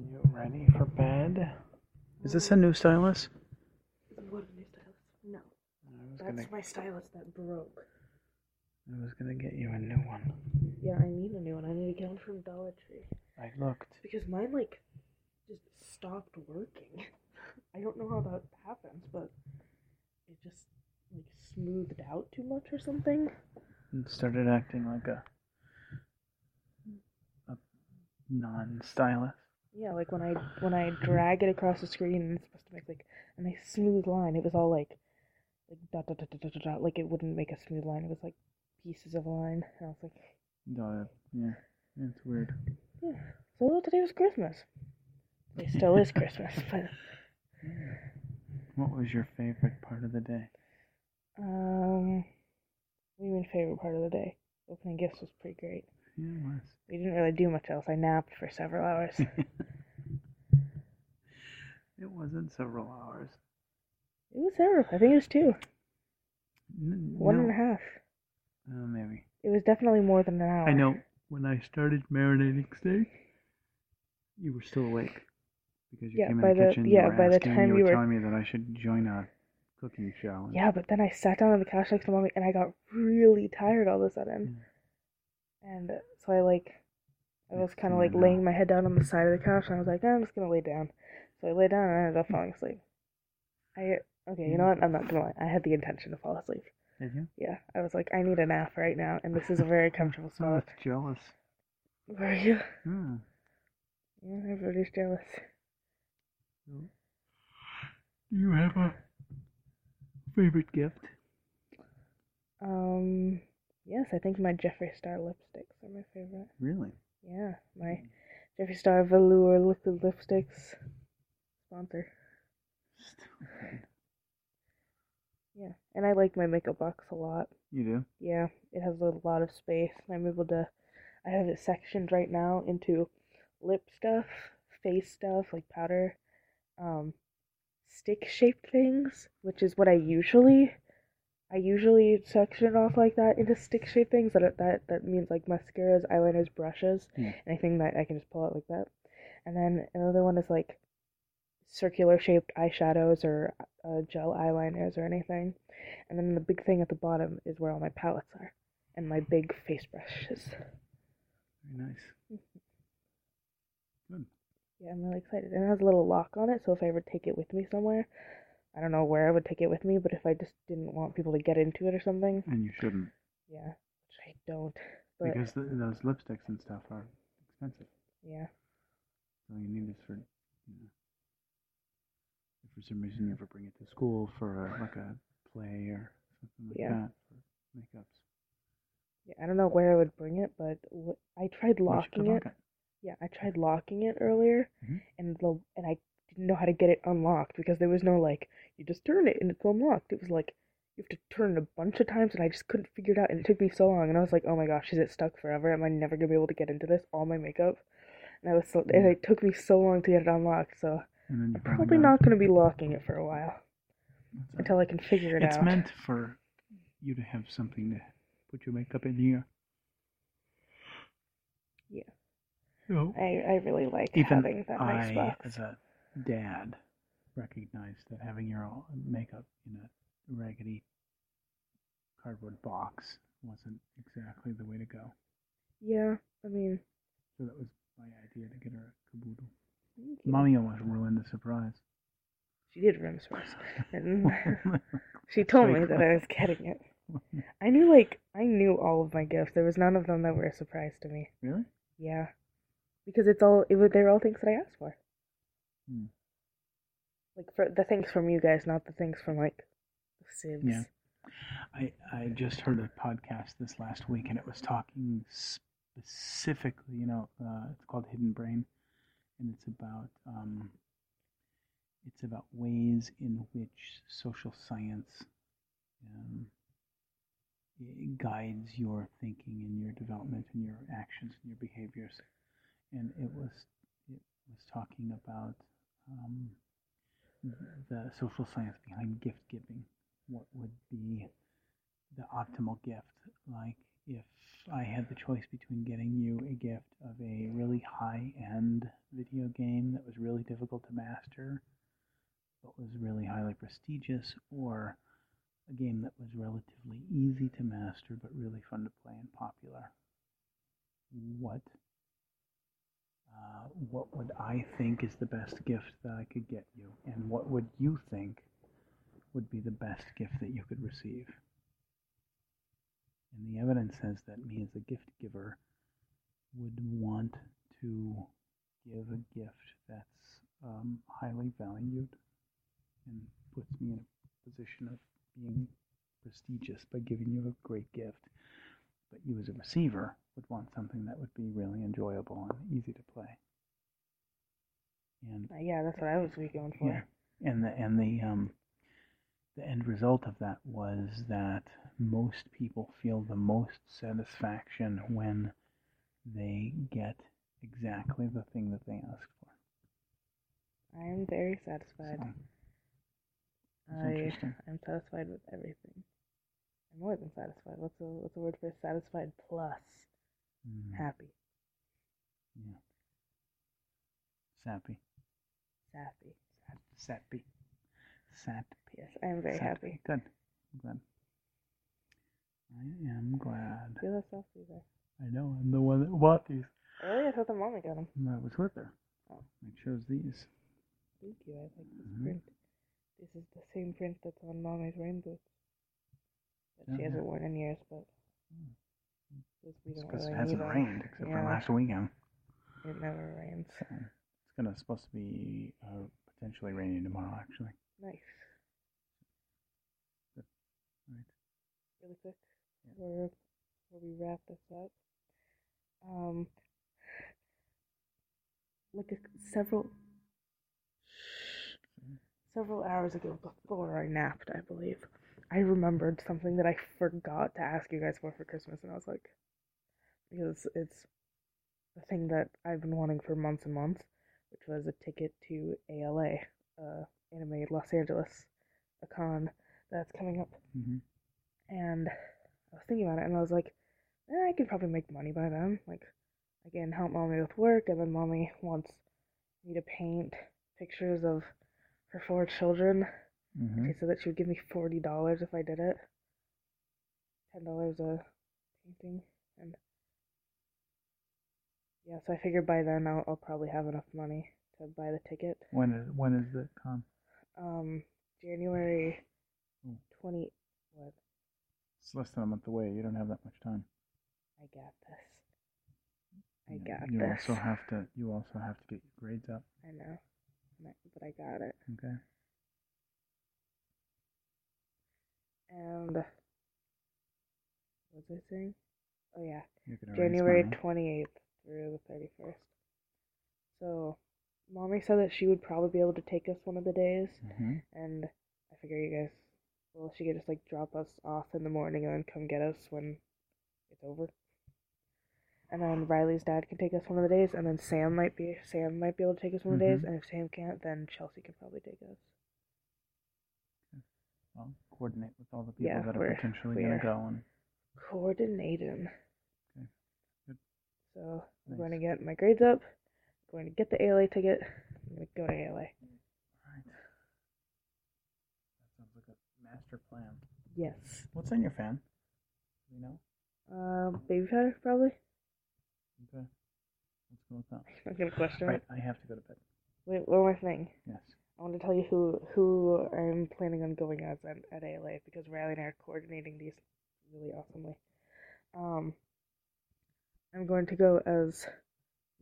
you ready for bed? Is this a new stylus? What a new stylus. No. I was That's gonna my stylus that broke. I was gonna get you a new one. Yeah, I need a new one. I need to get one from Dollar Tree. I looked. Because mine, like, just stopped working. I don't know how that happens, but it just, like, smoothed out too much or something. and started acting like a a non-stylus. Yeah, like when I when I drag it across the screen and it's supposed to make like a nice smooth line, it was all like like dot dot dot dot dot, dot, dot like it wouldn't make a smooth line. It was like pieces of a line. And I was like, No, yeah, yeah, it's weird. yeah. So today was Christmas. It still is Christmas, but What was your favorite part of the day? um, what do you mean favorite part of the day? Opening gifts was pretty great. Yeah, it was. We didn't really do much else. I napped for several hours. it wasn't several hours. It was several. I think it was two. N- One no. and a half. Uh, maybe. It was definitely more than an hour. I know. When I started marinating steak, you were still awake because you Yeah, came in the the- kitchen. yeah, you were by the asking, time you you were were- telling me that I should join a cooking show. Yeah, but then I sat down on the couch next to mommy and I got really tired all of a sudden. And so I like, I was kind of like laying my head down on the side of the couch and I was like, "Eh, I'm just gonna lay down. So I lay down and I ended up falling asleep. I, okay, you know what? I'm not gonna lie. I had the intention to fall asleep. Did you? Yeah, I was like, I need a nap right now and this is a very comfortable Oh, spot. that's jealous. Were you? Hmm. Yeah, everybody's jealous. Do you have a favorite gift? Um, I think my Jeffree Star lipsticks are my favorite. Really? Yeah, my Jeffree Star Velour liquid lipsticks sponsor. Stupid. Yeah, and I like my makeup box a lot. You do? Yeah, it has a lot of space. I'm able to. I have it sectioned right now into lip stuff, face stuff like powder, um, stick shaped things, which is what I usually. I usually section it off like that into stick shaped things. That that that means like mascaras, eyeliners, brushes, Yeah. anything that I can just pull out like that. And then another one is like circular shaped eyeshadows or uh, gel eyeliners or anything. And then the big thing at the bottom is where all my palettes are and my big face brushes. Very nice. Good. Yeah, I'm really excited. And it has a little lock on it, so if I ever take it with me somewhere, I don't know where I would take it with me, but if I just didn't want people to get into it or something, And you shouldn't, yeah, which I don't. But because th those lipsticks and stuff are expensive. yeah, So you need this for, you know, if for some reason you ever bring it to school for a, like a play or something like Yeah. that for makeups. yeah, I don't know where I would bring it, but wh- I tried locking it. lock Yeah, I tried locking it earlier, Mhm. and the and I know how to get it unlocked because there was no like you just turn it and it's unlocked. It was like you have to turn it a bunch of times, and I just couldn't figure it out, and it took me so long. And I was like, oh my gosh, is it stuck forever? Am I never gonna be able to get into this? All my makeup, and I was so and it took me so long to get it unlocked. So And then you I'm probably not gonna be locking it for a while until I can figure it It's out. It's meant for you to have something to put your makeup in here. Yeah. So I I really like even having that nice I, box. as a dad, recognized that having your own makeup in a raggedy cardboard box wasn't exactly the way to go. Yeah, I mean, So that was my idea to get her a caboodle. Mommy almost ruined the surprise. she did run for us, and she told me that I was getting it. I knew like I knew all of my gifts. There was none of them that were a surprise to me. really? Yeah, because it's all it was. They're all things that I asked for. Hmm. Like for the things from you guys, not the things from like the Sibs. Yeah. I I just heard a podcast this last week, and it was talking specifically. You know, uh, it's called Hidden Brain, and it's about um, it's about ways in which social science um, guides your thinking and your development and your actions and your behaviors. And it was it was talking about um, the social science behind gift giving what would be the optimal gift. Like if I had the choice between getting you a gift of a really high end video game that was really difficult to master, but was really highly prestigious, or a game that was relatively easy to master but really fun to play and popular, what what would I think is the best gift that I could get you, and what would you think would be the best gift that you could receive? And the evidence says that me as a gift giver would want to give a gift that's um, highly valued and puts me in a position of being prestigious by giving you a great gift. But you, as a receiver, would want something that would be really enjoyable and easy to play. Yeah, that's what I was going for. yeah, and the and the um, the end result of that was that most people feel the most satisfaction when they get exactly the thing that they asked for. I am very satisfied. So, I. I'm satisfied with everything. I'm more than satisfied. What's the what's the word for satisfied plus Mm, happy? yeah. Sappy. Sappy. Sappy. Sappy. Yes, I am very Sappy. happy. Good. I'm glad. I am glad. Softly there. I know I'm the one that bought these. Really? I thought the mommy got them. No, I was with her. Oh. I chose these. Thank you. I like this Mhm. print. This is the same print that's on mommy's rain boots. That she Oh, hasn't worn in years, but Mm. this we don't because really it hasn't rained except for Yeah. last weekend. It never rains. So it's gonna supposed to be uh, potentially raining tomorrow, actually. Nice. Good. Right. Really quick Yeah. before, before we wrap this up. Um, like a, several several hours ago, before I napped, I believe, I remembered something that I forgot to ask you guys for for Christmas, and I was like, because it's the thing that I've been wanting for months and months, which was a ticket to ALA, uh, Anime Los Angeles, a con that's coming up. hmm And I was thinking about it, and I was like, eh, I could probably make money by then. Like, I can help mommy with work, and then mommy wants me to paint pictures of her four children. hmm She said that she would give me forty dollars if I did it. Ten dollars a painting, and yeah, so I figured by then I'll, I'll probably have enough money to buy the ticket. When is when is the con? Um, January Hmm. twenty. What? It's less than a month away. You don't have that much time. I got this. I got you this. You also have to. You also have to get your grades up. I know, but I got it. Okay. And what was I saying? Oh yeah, January twenty eighth through the thirty first. So, mommy said that she would probably be able to take us one of the days, Mhm. and I figure you guys, well, she could just like drop us off in the morning and then come get us when it's over. And then Riley's dad can take us one of the days, and then Sam might be Sam might be able to take us one of the days, Mhm. and if Sam can't, then Chelsea can probably take us. Well, coordinate with all the people Yeah, that are potentially gonna are. go and. Coordinating. So I'm going to get my grades up. I'm going to get the ALA ticket. I'm going to go to ALA. Right. That sounds like a master plan. Yes. What's on your fan? You know? Um, baby powder probably. Okay. Let's go with that. I'm gonna question Right. I have to go to bed. Wait, one more thing. Yes. I want to tell you who who I'm planning on going as at, at ALA because Riley and I are coordinating these really awesomely. Um, I'm going to go as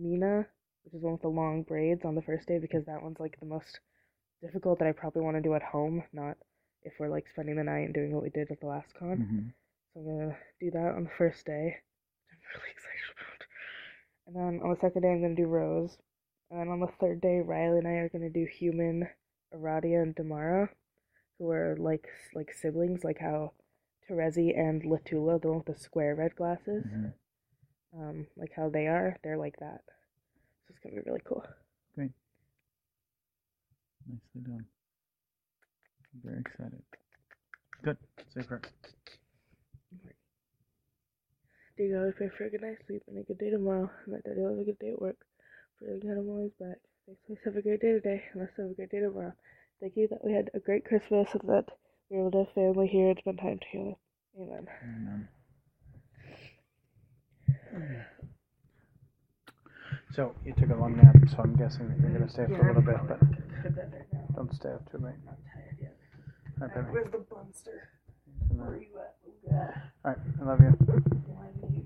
Meenah, which is one with the long braids on the first day because that one's like the most difficult that I probably want to do at home, not if we're like spending the night and doing what we did at the last con. hmm So I'm gonna do that on the first day. which I'm really excited about. And then on the second day I'm gonna do Rose. And then on the third day Riley and I are gonna do Human, Aradia, and Damara, who are like like siblings, like how Terezi and Latula, the one with the square red glasses, hmm um, like how they are, they're like that. So it's gonna be really cool. Great. Nicely done. I'm very excited. Good. Safe rest. Dear God, we pray for a good night's sleep and a good day tomorrow, and that Daddy will have a good day at work. The God, I'm always back. Thanks, let's have a great day today, and let's have a great day tomorrow. Thank you that we had a great Christmas and that we were able to have family here and spend time together. Amen. Amen. So you took a long nap, so I'm guessing that you're gonna stay up for a little bit, but to bed right now. don't stay up too late. I'm tired yet. All right. Where's the bunster? Where are you at, guy? All right, I love you.